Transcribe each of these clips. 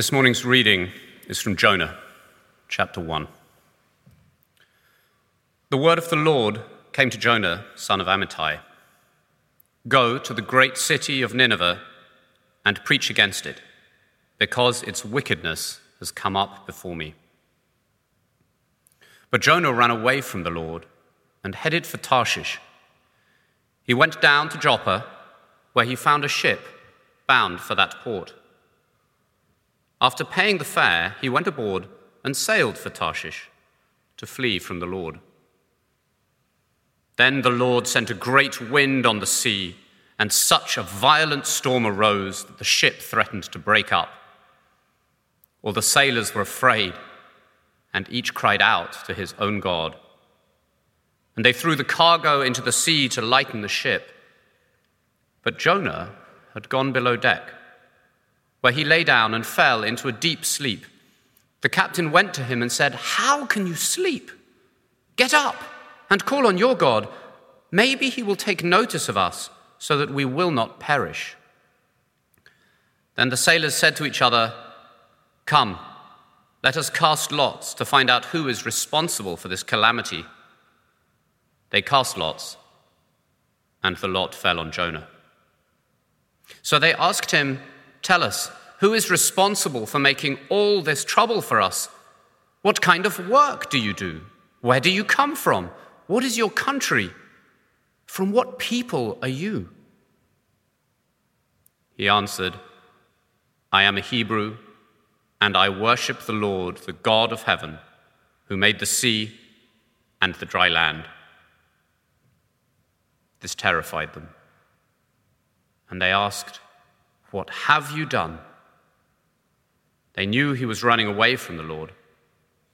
This morning's reading is from Jonah, chapter 1. The word of the Lord came to Jonah, son of Amittai Go to the great city of Nineveh and preach against it, because its wickedness has come up before me. But Jonah ran away from the Lord and headed for Tarshish. He went down to Joppa, where he found a ship bound for that port. After paying the fare, he went aboard and sailed for Tarshish to flee from the Lord. Then the Lord sent a great wind on the sea, and such a violent storm arose that the ship threatened to break up. All the sailors were afraid, and each cried out to his own God. And they threw the cargo into the sea to lighten the ship. But Jonah had gone below deck where he lay down and fell into a deep sleep. The captain went to him and said, How can you sleep? Get up and call on your God. Maybe he will take notice of us so that we will not perish. Then the sailors said to each other, Come, let us cast lots to find out who is responsible for this calamity. They cast lots, and the lot fell on Jonah. So they asked him, Tell us, who is responsible for making all this trouble for us? What kind of work do you do? Where do you come from? What is your country? From what people are you? He answered, I am a Hebrew, and I worship the Lord, the God of heaven, who made the sea and the dry land. This terrified them. And they asked, what have you done? They knew he was running away from the Lord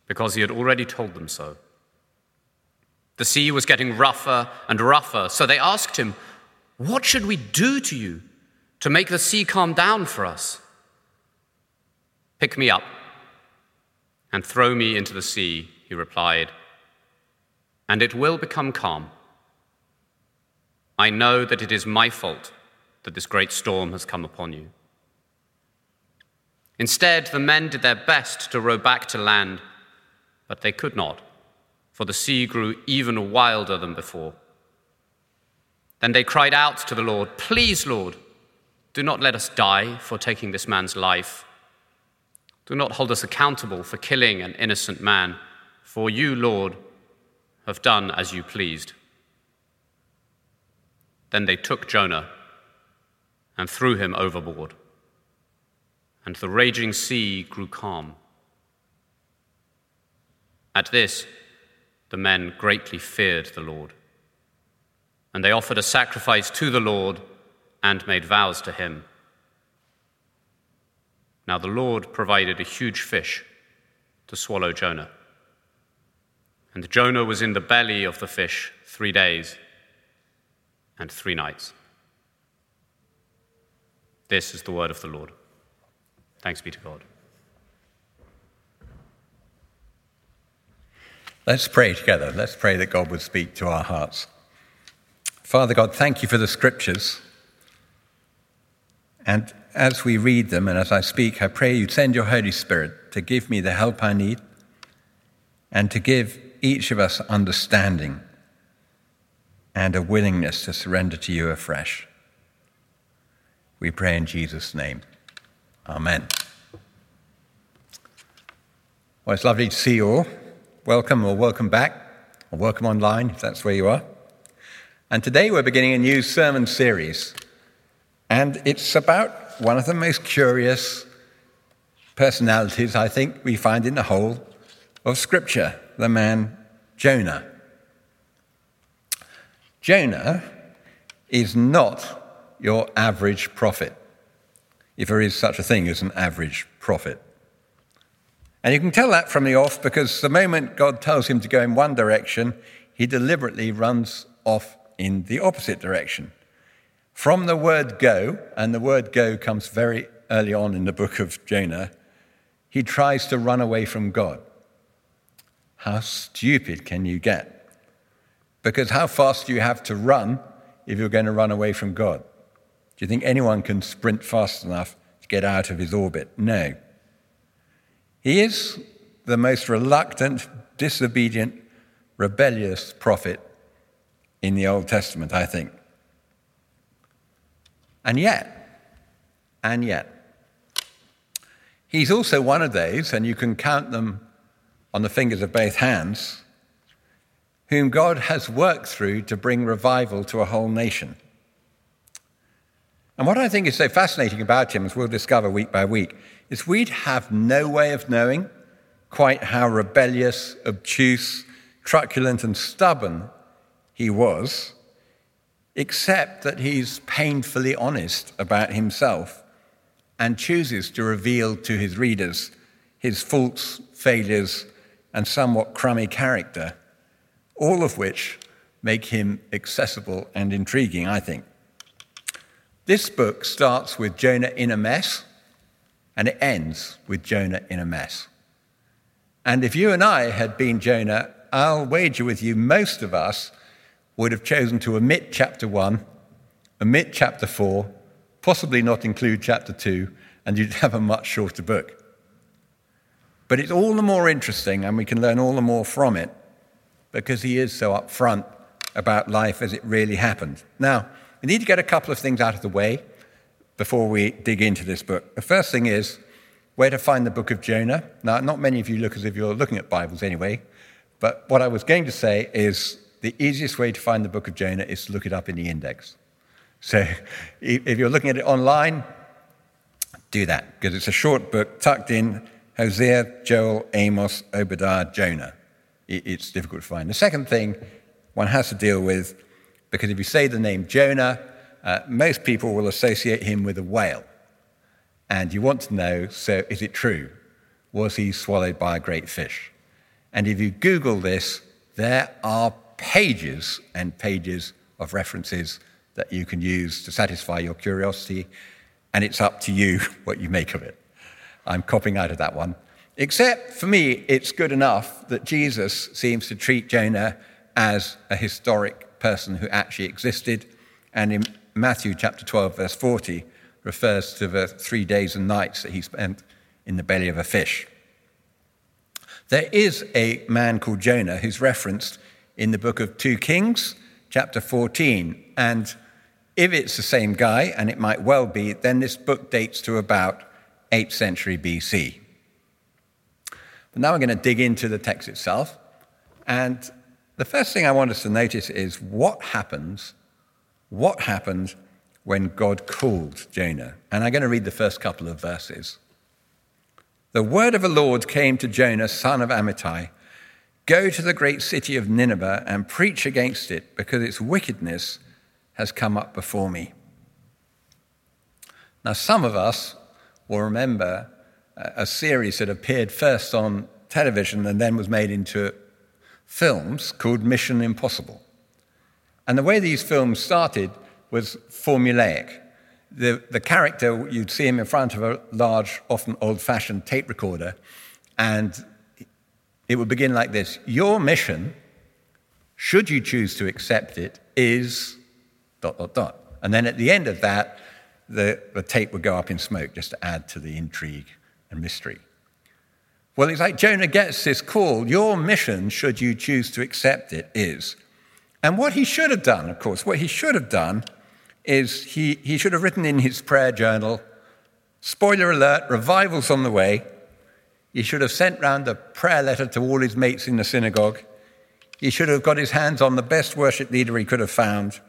because he had already told them so. The sea was getting rougher and rougher, so they asked him, What should we do to you to make the sea calm down for us? Pick me up and throw me into the sea, he replied, and it will become calm. I know that it is my fault that this great storm has come upon you. Instead, the men did their best to row back to land, but they could not, for the sea grew even wilder than before. Then they cried out to the Lord, Please, Lord, do not let us die for taking this man's life. Do not hold us accountable for killing an innocent man, for you, Lord, have done as you pleased. Then they took Jonah and threw him overboard. And the raging sea grew calm. At this, the men greatly feared the Lord. And they offered a sacrifice to the Lord and made vows to him. Now the Lord provided a huge fish to swallow Jonah. And Jonah was in the belly of the fish three days and three nights. This is the word of the Lord. Thanks be to God. Let's pray together. Let's pray that God would speak to our hearts. Father God, thank you for the scriptures. And as we read them and as I speak, I pray you send your Holy Spirit to give me the help I need and to give each of us understanding and a willingness to surrender to you afresh. We pray in Jesus' name. Amen. Well, it's lovely to see you all. Welcome or welcome back, or welcome online if that's where you are. And today we're beginning a new sermon series. And it's about one of the most curious personalities I think we find in the whole of Scripture the man Jonah. Jonah is not your average prophet, if there is such a thing as an average prophet. And you can tell that from the off because the moment God tells him to go in one direction, he deliberately runs off in the opposite direction. From the word go, and the word go comes very early on in the book of Jonah, he tries to run away from God. How stupid can you get? Because how fast do you have to run if you're going to run away from God? Do you think anyone can sprint fast enough to get out of his orbit? No. He is the most reluctant, disobedient, rebellious prophet in the Old Testament, I think. And yet, and yet, he's also one of those, and you can count them on the fingers of both hands, whom God has worked through to bring revival to a whole nation. And what I think is so fascinating about him, as we'll discover week by week, is we'd have no way of knowing quite how rebellious, obtuse, truculent, and stubborn he was, except that he's painfully honest about himself and chooses to reveal to his readers his faults, failures, and somewhat crummy character, all of which make him accessible and intriguing, I think. This book starts with Jonah in a mess, and it ends with Jonah in a mess. And if you and I had been Jonah, I'll wager with you most of us would have chosen to omit chapter one, omit chapter four, possibly not include chapter two, and you'd have a much shorter book. But it's all the more interesting, and we can learn all the more from it because he is so upfront about life as it really happened. Now, we need to get a couple of things out of the way before we dig into this book. The first thing is where to find the book of Jonah. Now, not many of you look as if you're looking at Bibles anyway, but what I was going to say is the easiest way to find the book of Jonah is to look it up in the index. So if you're looking at it online, do that, because it's a short book tucked in Hosea, Joel, Amos, Obadiah, Jonah. It's difficult to find. The second thing one has to deal with because if you say the name Jonah, uh, most people will associate him with a whale. And you want to know so, is it true? Was he swallowed by a great fish? And if you Google this, there are pages and pages of references that you can use to satisfy your curiosity, and it's up to you what you make of it. I'm copying out of that one. Except for me, it's good enough that Jesus seems to treat Jonah as a historic person who actually existed, and in Matthew chapter 12, verse 40, refers to the three days and nights that he spent in the belly of a fish. There is a man called Jonah who's referenced in the book of 2 Kings, chapter 14. And if it's the same guy, and it might well be, then this book dates to about 8th century BC. But now we're going to dig into the text itself. And the first thing I want us to notice is what happens, what happened when God called Jonah. And I'm going to read the first couple of verses. The word of the Lord came to Jonah, son of Amittai Go to the great city of Nineveh and preach against it, because its wickedness has come up before me. Now, some of us will remember a series that appeared first on television and then was made into films called Mission Impossible. And the way these films started was formulaic. The, the character, you'd see him in front of a large, often old fashioned tape recorder, and it would begin like this Your mission, should you choose to accept it, is dot, dot, dot. And then at the end of that, the, the tape would go up in smoke just to add to the intrigue and mystery. Well, it's like Jonah gets this call. Your mission, should you choose to accept it, is. And what he should have done, of course, what he should have done is he, he should have written in his prayer journal spoiler alert, revival's on the way. He should have sent round a prayer letter to all his mates in the synagogue. He should have got his hands on the best worship leader he could have found.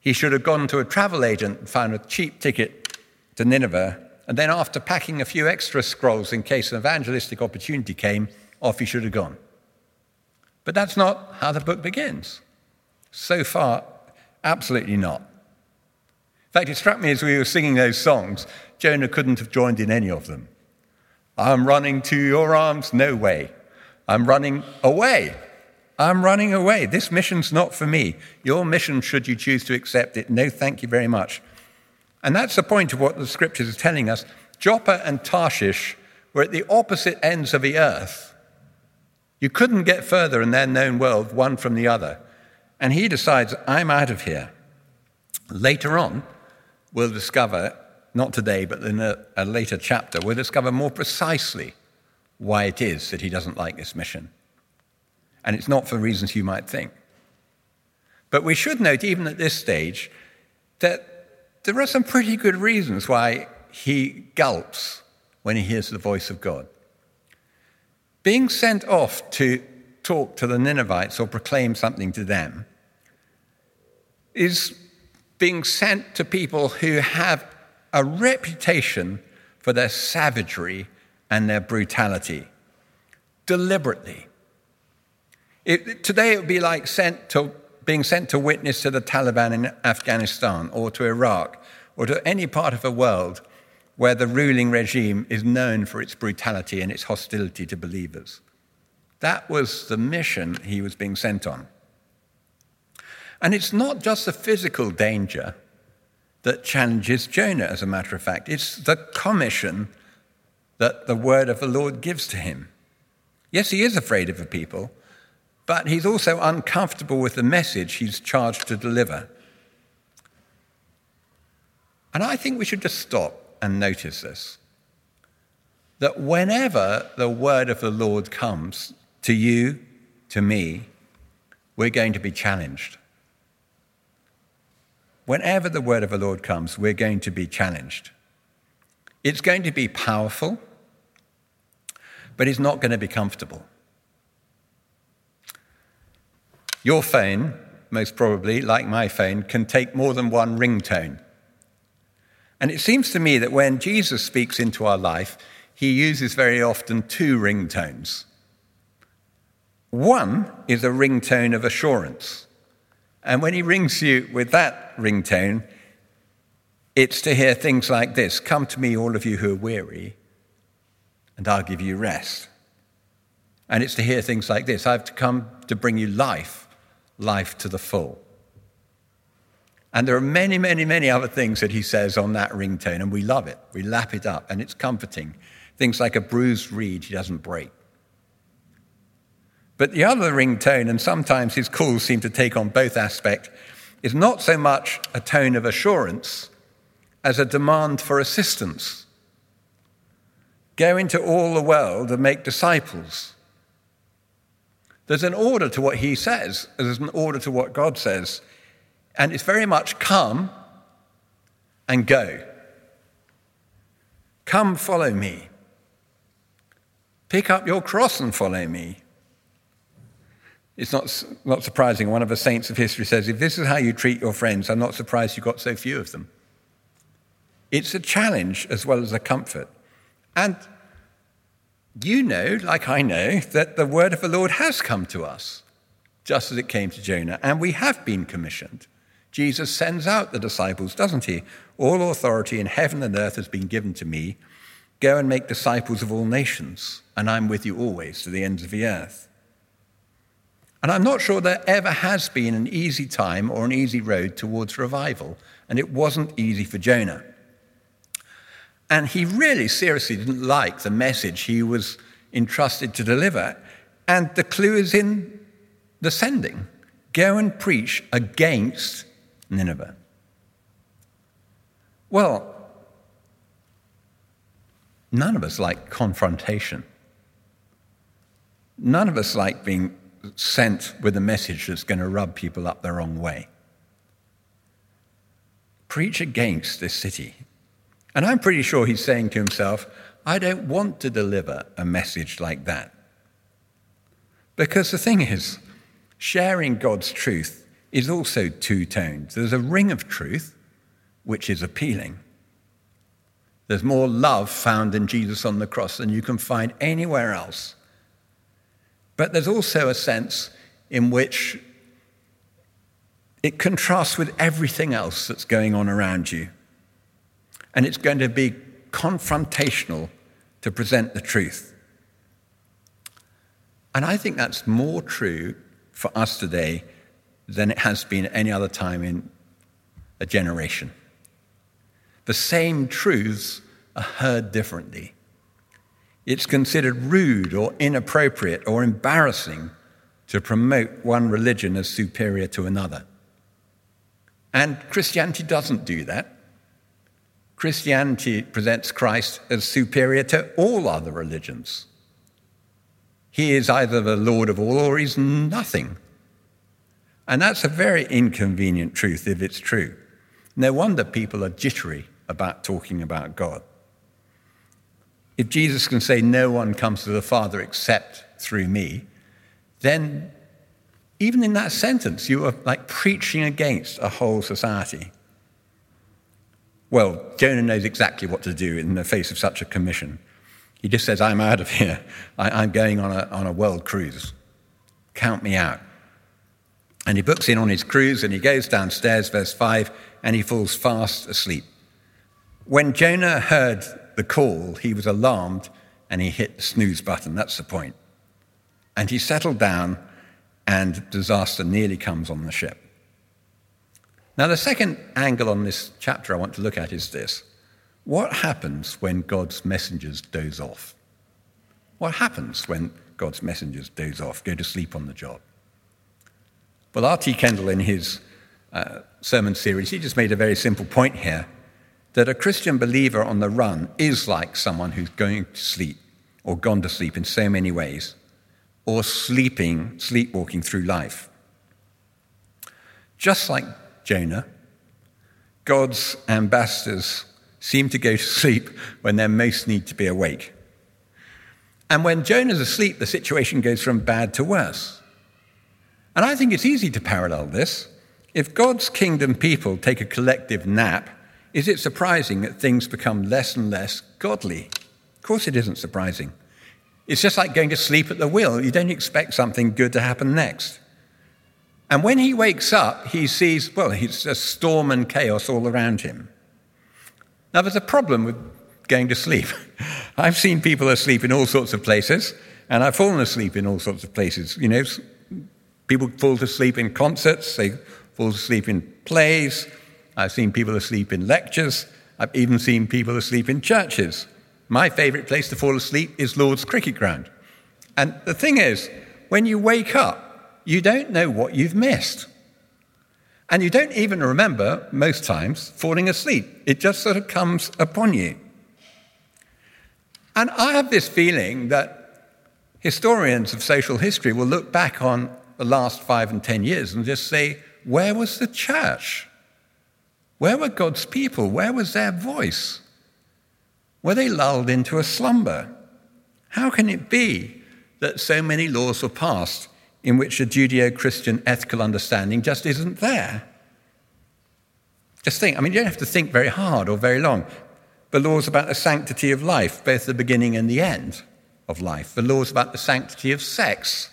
He should have gone to a travel agent and found a cheap ticket to Nineveh and then, after packing a few extra scrolls in case an evangelistic opportunity came, off he should have gone. But that's not how the book begins. So far, absolutely not. In fact, it struck me as we were singing those songs, Jonah couldn't have joined in any of them. I'm running to your arms, no way. I'm running away. I'm running away. This mission's not for me. Your mission, should you choose to accept it, no thank you very much. And that's the point of what the scriptures are telling us. Joppa and Tarshish were at the opposite ends of the earth. You couldn't get further in their known world, one from the other. And he decides, I'm out of here. Later on, we'll discover, not today, but in a, a later chapter, we'll discover more precisely why it is that he doesn't like this mission. And it's not for reasons you might think. But we should note, even at this stage, that there are some pretty good reasons why he gulps when he hears the voice of God. Being sent off to talk to the Ninevites or proclaim something to them is being sent to people who have a reputation for their savagery and their brutality deliberately. It, today, it would be like sent to, being sent to witness to the Taliban in Afghanistan or to Iraq or to any part of the world where the ruling regime is known for its brutality and its hostility to believers. That was the mission he was being sent on. And it's not just the physical danger that challenges Jonah, as a matter of fact, it's the commission that the word of the Lord gives to him. Yes, he is afraid of the people, but he's also uncomfortable with the message he's charged to deliver. And I think we should just stop and notice this that whenever the word of the Lord comes to you, to me, we're going to be challenged. Whenever the word of the Lord comes, we're going to be challenged. It's going to be powerful, but it's not going to be comfortable. Your phone, most probably, like my phone, can take more than one ringtone. And it seems to me that when Jesus speaks into our life, he uses very often two ringtones. One is a ringtone of assurance. And when he rings you with that ringtone, it's to hear things like this Come to me, all of you who are weary, and I'll give you rest. And it's to hear things like this I've come to bring you life, life to the full. And there are many, many, many other things that he says on that ringtone, and we love it. We lap it up, and it's comforting. Things like a bruised reed he doesn't break. But the other ringtone, and sometimes his calls seem to take on both aspects, is not so much a tone of assurance as a demand for assistance. Go into all the world and make disciples. There's an order to what he says, there's an order to what God says. And it's very much come and go. Come, follow me. Pick up your cross and follow me. It's not, not surprising. One of the saints of history says, If this is how you treat your friends, I'm not surprised you got so few of them. It's a challenge as well as a comfort. And you know, like I know, that the word of the Lord has come to us, just as it came to Jonah, and we have been commissioned. Jesus sends out the disciples, doesn't he? All authority in heaven and earth has been given to me. Go and make disciples of all nations, and I'm with you always to the ends of the earth. And I'm not sure there ever has been an easy time or an easy road towards revival, and it wasn't easy for Jonah. And he really seriously didn't like the message he was entrusted to deliver. And the clue is in the sending go and preach against Nineveh. Well, none of us like confrontation. None of us like being sent with a message that's going to rub people up the wrong way. Preach against this city. And I'm pretty sure he's saying to himself, I don't want to deliver a message like that. Because the thing is, sharing God's truth is also two toned. There's a ring of truth, which is appealing. There's more love found in Jesus on the cross than you can find anywhere else. But there's also a sense in which it contrasts with everything else that's going on around you and it's going to be confrontational to present the truth. And I think that's more true for us today than it has been any other time in a generation. The same truths are heard differently. It's considered rude or inappropriate or embarrassing to promote one religion as superior to another. And Christianity doesn't do that. Christianity presents Christ as superior to all other religions. he is either the Lord of all or he's nothing. And that's a very inconvenient truth if it's true. No wonder people are jittery about talking about God. If Jesus can say, No one comes to the Father except through me, then even in that sentence, you are like preaching against a whole society. Well, Jonah knows exactly what to do in the face of such a commission. He just says, I'm out of here. I, am going on a, on a world cruise. Count me out. And he books in on his cruise and he goes downstairs, verse 5, and he falls fast asleep. When Jonah heard the call, he was alarmed and he hit the snooze button. That's the point. And he settled down, and disaster nearly comes on the ship. Now, the second angle on this chapter I want to look at is this what happens when God's messengers doze off? What happens when God's messengers doze off, go to sleep on the job? Well, R.T. Kendall, in his uh, sermon series, he just made a very simple point here that a Christian believer on the run is like someone who's going to sleep or gone to sleep in so many ways, or sleeping, sleepwalking through life. Just like Jonah, God's ambassadors seem to go to sleep when they most need to be awake. And when Jonah's asleep, the situation goes from bad to worse. And I think it's easy to parallel this. If God's kingdom people take a collective nap, is it surprising that things become less and less godly? Of course, it isn't surprising. It's just like going to sleep at the wheel. You don't expect something good to happen next. And when he wakes up, he sees, well, it's a storm and chaos all around him. Now, there's a problem with going to sleep. I've seen people asleep in all sorts of places, and I've fallen asleep in all sorts of places. You know, people fall asleep in concerts, they fall asleep in plays. I've seen people asleep in lectures. I've even seen people asleep in churches. My favorite place to fall asleep is Lord's cricket ground. And the thing is, when you wake up, you don't know what you've missed. And you don't even remember, most times, falling asleep. It just sort of comes upon you. And I have this feeling that historians of social history will look back on the last five and ten years and just say, where was the church? Where were God's people? Where was their voice? Were they lulled into a slumber? How can it be that so many laws were passed in which a Judeo Christian ethical understanding just isn't there. Just think, I mean, you don't have to think very hard or very long. The laws about the sanctity of life, both the beginning and the end of life, the laws about the sanctity of sex,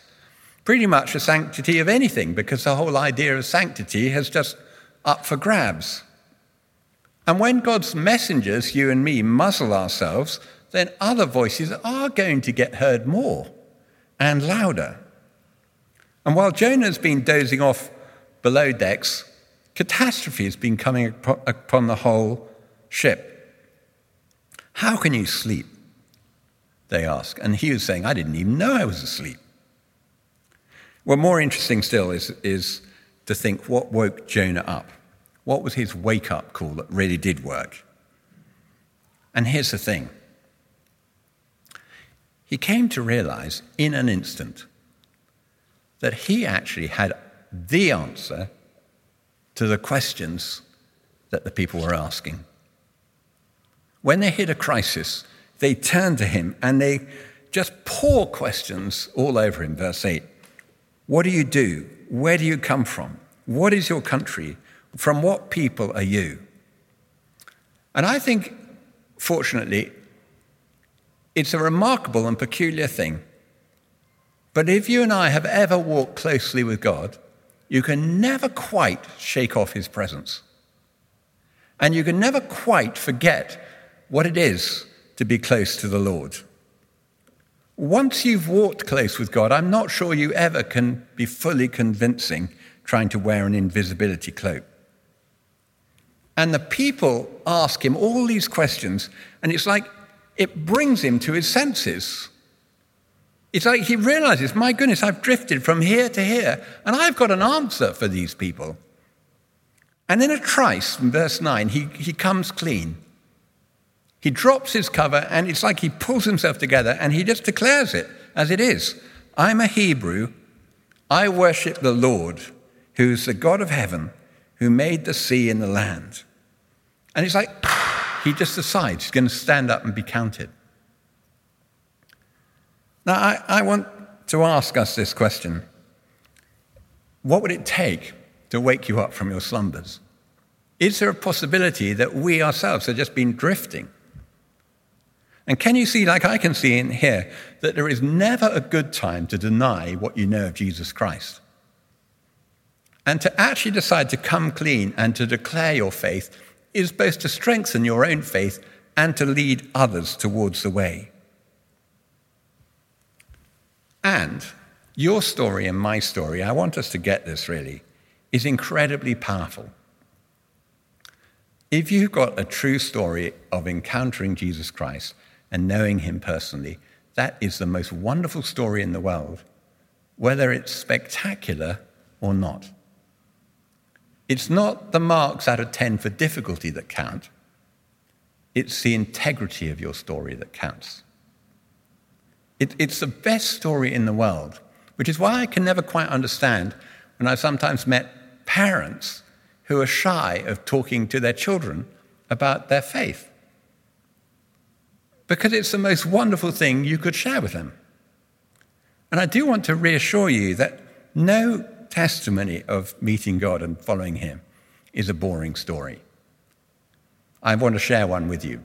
pretty much the sanctity of anything, because the whole idea of sanctity has just up for grabs. And when God's messengers, you and me, muzzle ourselves, then other voices are going to get heard more and louder. And while Jonah's been dozing off below decks, catastrophe has been coming upon the whole ship. How can you sleep? They ask. And he was saying, I didn't even know I was asleep. Well, more interesting still is, is to think what woke Jonah up? What was his wake up call that really did work? And here's the thing he came to realize in an instant that he actually had the answer to the questions that the people were asking. When they hit a crisis, they turn to him and they just pour questions all over him. Verse 8 What do you do? Where do you come from? What is your country? From what people are you? And I think, fortunately, it's a remarkable and peculiar thing but if you and I have ever walked closely with God, you can never quite shake off his presence. And you can never quite forget what it is to be close to the Lord. Once you've walked close with God, I'm not sure you ever can be fully convincing trying to wear an invisibility cloak. And the people ask him all these questions, and it's like it brings him to his senses. It's like he realizes, my goodness, I've drifted from here to here, and I've got an answer for these people. And in a trice, in verse 9, he, he comes clean. He drops his cover, and it's like he pulls himself together and he just declares it as it is I'm a Hebrew. I worship the Lord, who's the God of heaven, who made the sea and the land. And it's like he just decides he's going to stand up and be counted. Now, I, I want to ask us this question What would it take to wake you up from your slumbers? Is there a possibility that we ourselves have just been drifting? And can you see, like I can see in here, that there is never a good time to deny what you know of Jesus Christ? And to actually decide to come clean and to declare your faith is both to strengthen your own faith and to lead others towards the way. And your story and my story, I want us to get this really, is incredibly powerful. If you've got a true story of encountering Jesus Christ, and knowing him personally, that is the most wonderful story in the world, whether it's spectacular or not. It's not the marks out of 10 for difficulty that count, it's the integrity of your story that counts. It, it's the best story in the world, which is why I can never quite understand when I've sometimes met parents who are shy of talking to their children about their faith because it's the most wonderful thing you could share with them. And I do want to reassure you that no testimony of meeting God and following Him is a boring story. I want to share one with you.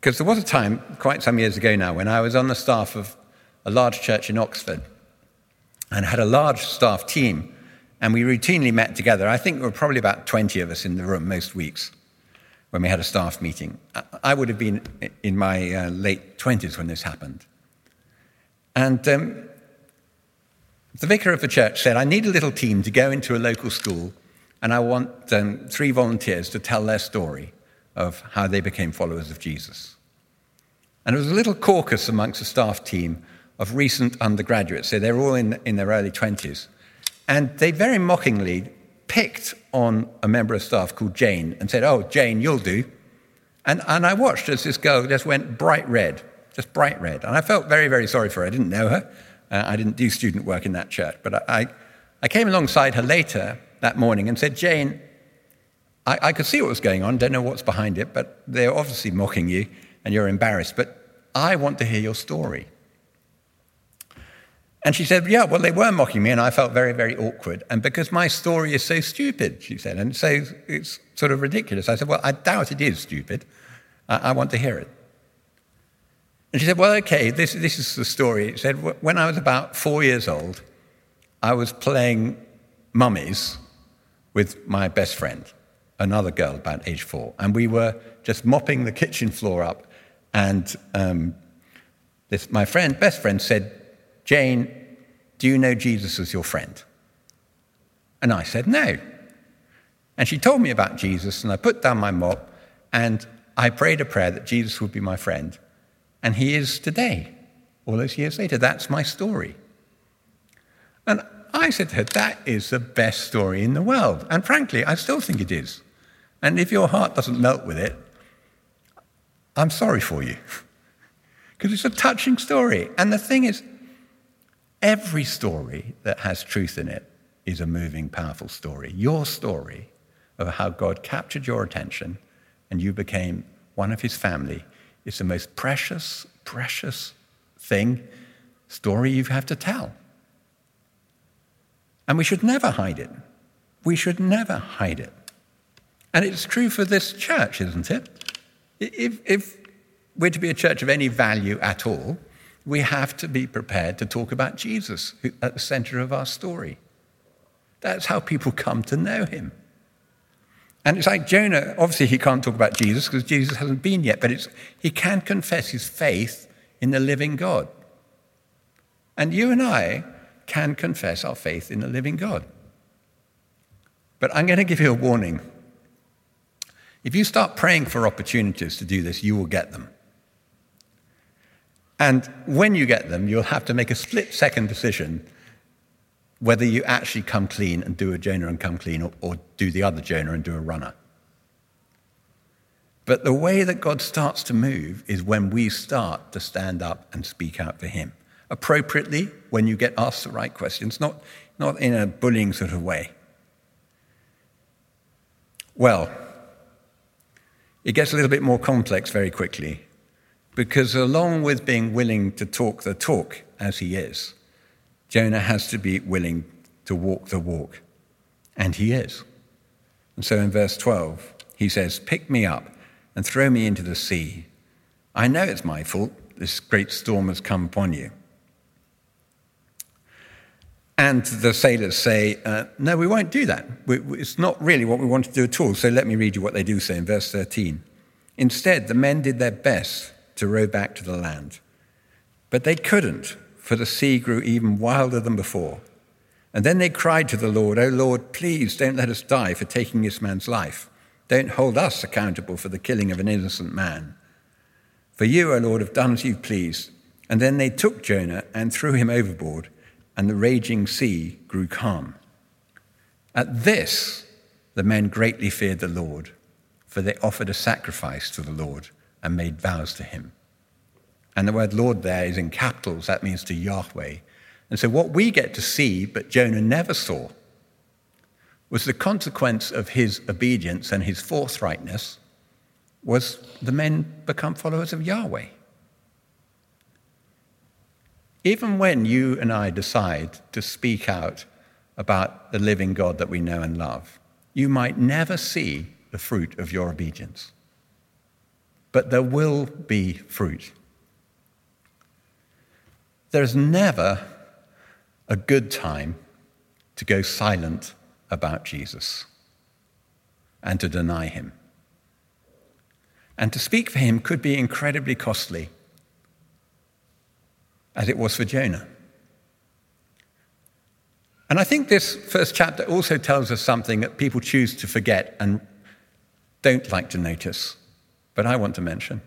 Because there was a time, quite some years ago now, when I was on the staff of a large church in Oxford and had a large staff team, and we routinely met together. I think there were probably about 20 of us in the room most weeks when we had a staff meeting. I would have been in my uh, late 20s when this happened. And um, the vicar of the church said, I need a little team to go into a local school, and I want um, three volunteers to tell their story of how they became followers of Jesus. And there was a little caucus amongst the staff team of recent undergraduates. So they're all in, in their early 20s. And they very mockingly picked on a member of staff called Jane and said, Oh, Jane, you'll do. And, and I watched as this girl just went bright red, just bright red. And I felt very, very sorry for her. I didn't know her. Uh, I didn't do student work in that church. But I, I came alongside her later that morning and said, Jane, I, I could see what was going on, don't know what's behind it, but they're obviously mocking you and you're embarrassed. But I want to hear your story. And she said, Yeah, well, they were mocking me, and I felt very, very awkward. And because my story is so stupid, she said, and so it's sort of ridiculous. I said, Well, I doubt it is stupid. I, I want to hear it. And she said, Well, okay, this, this is the story. She said, When I was about four years old, I was playing mummies with my best friend, another girl about age four. And we were just mopping the kitchen floor up. And um, this, my friend, best friend said, Jane, do you know Jesus as your friend? And I said, No. And she told me about Jesus, and I put down my mop, and I prayed a prayer that Jesus would be my friend. And he is today, all those years later. That's my story. And I said to her, That is the best story in the world. And frankly, I still think it is. And if your heart doesn't melt with it, I'm sorry for you. Because it's a touching story. And the thing is, Every story that has truth in it is a moving, powerful story. Your story of how God captured your attention and you became one of his family is the most precious, precious thing, story you have to tell. And we should never hide it. We should never hide it. And it's true for this church, isn't it? If, if we're to be a church of any value at all, we have to be prepared to talk about Jesus at the center of our story. That's how people come to know him. And it's like Jonah, obviously, he can't talk about Jesus because Jesus hasn't been yet, but he can confess his faith in the living God. And you and I can confess our faith in the living God. But I'm going to give you a warning. If you start praying for opportunities to do this, you will get them. And when you get them, you'll have to make a split second decision whether you actually come clean and do a Jonah and come clean or, or, do the other Jonah and do a runner. But the way that God starts to move is when we start to stand up and speak out for Him. appropriately when you get asked the right questions, not, not in a bullying sort of way. Well, it gets a little bit more complex very quickly because, along with being willing to talk the talk as he is, Jonah has to be willing to walk the walk. And he is. And so in verse 12, he says, Pick me up and throw me into the sea. I know it's my fault. This great storm has come upon you. And the sailors say, uh, No, we won't do that. It's not really what we want to do at all. So let me read you what they do say in verse 13. Instead, the men did their best to row back to the land. But they couldn't, for the sea grew even wilder than before. And then they cried to the Lord, Oh Lord, please don't let us die for taking this man's life. Don't hold us accountable for the killing of an innocent man. For you, O Lord, have done as you pleased. And then they took Jonah and threw him overboard and the raging sea grew calm. At this, the men greatly feared the Lord, for they offered a sacrifice to the Lord and made vows to him. And the word Lord there is in capitals, that means to Yahweh. And so, what we get to see, but Jonah never saw, was the consequence of his obedience and his forthrightness was the men become followers of Yahweh. Even when you and I decide to speak out about the living God that we know and love, you might never see the fruit of your obedience. But there will be fruit. There's never a good time to go silent about Jesus and to deny him. And to speak for him could be incredibly costly as it was for Jonah. And I think this first chapter also tells us something that people choose to forget and don't like to notice, but I want to mention.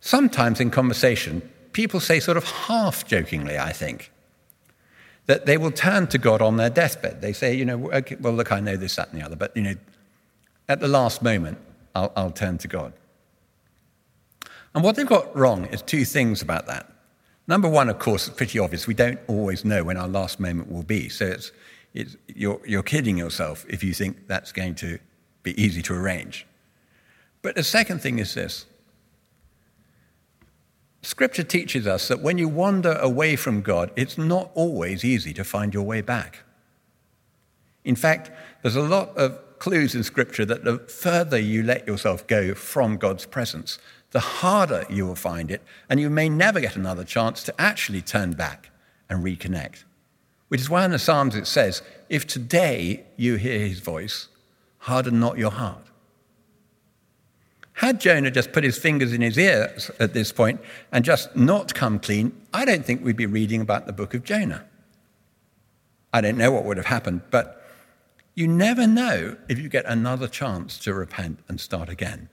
Sometimes in conversation, people say, sort of half jokingly, I think, that they will turn to God on their deathbed. They say, you know, okay, well, look, I know this, that, and the other, but, you know, at the last moment, I'll, I'll turn to God. And what they've got wrong is two things about that. Number one, of course, pretty obvious. We don't always know when our last moment will be. So it's, it's, you're, you're kidding yourself if you think that's going to be easy to arrange. But the second thing is this Scripture teaches us that when you wander away from God, it's not always easy to find your way back. In fact, there's a lot of clues in Scripture that the further you let yourself go from God's presence, the harder you will find it, and you may never get another chance to actually turn back and reconnect. Which is why in the Psalms it says, If today you hear his voice, harden not your heart. Had Jonah just put his fingers in his ears at this point and just not come clean, I don't think we'd be reading about the book of Jonah. I don't know what would have happened, but you never know if you get another chance to repent and start again.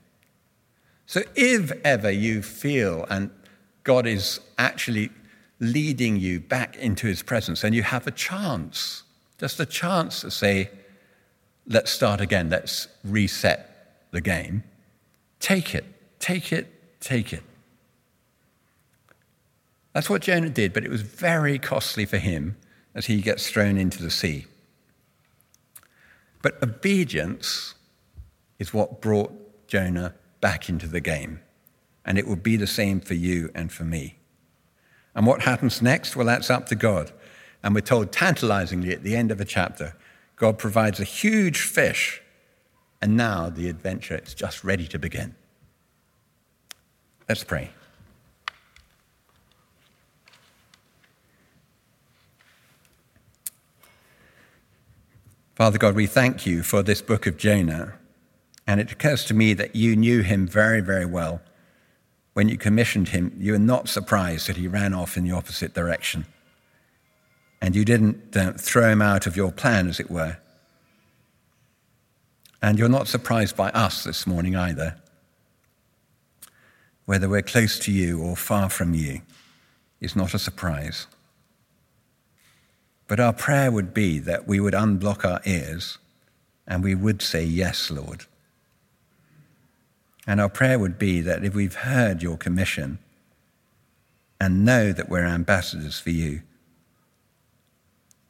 So if ever you feel and God is actually leading you back into his presence and you have a chance, just a chance to say, let's start again, let's reset the game, take it, take it, take it. That's what Jonah did, but it was very costly for him as he gets thrown into the sea. But obedience is what brought Jonah back into the game. And it will be the same for you and for me. And what happens next? Well, that's up to God. And we're told tantalizingly at the end of a chapter God provides a huge fish, and now the adventure is just ready to begin. Let's pray. Father God, we thank you for this book of Jonah. And it occurs to me that you knew him very, very well. When you commissioned him, you were not surprised that he ran off in the opposite direction. And you didn't uh, throw him out of your plan, as it were. And you're not surprised by us this morning either. Whether we're close to you or far from you is not a surprise. But our prayer would be that we would unblock our ears and we would say, Yes, Lord. And our prayer would be that if we've heard your commission and know that we're ambassadors for you.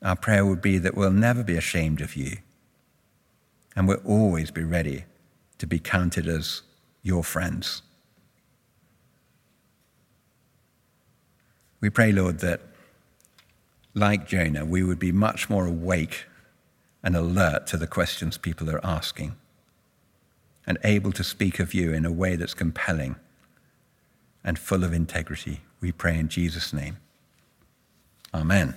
Our prayer would be that we'll never be ashamed of you, and we'll always be ready to be counted as your friends. We pray, Lord, that like Jonah, we would be much more awake and alert to the questions people are asking and able to speak of you in a way that's compelling and full of integrity. We pray in Jesus' name. Amen.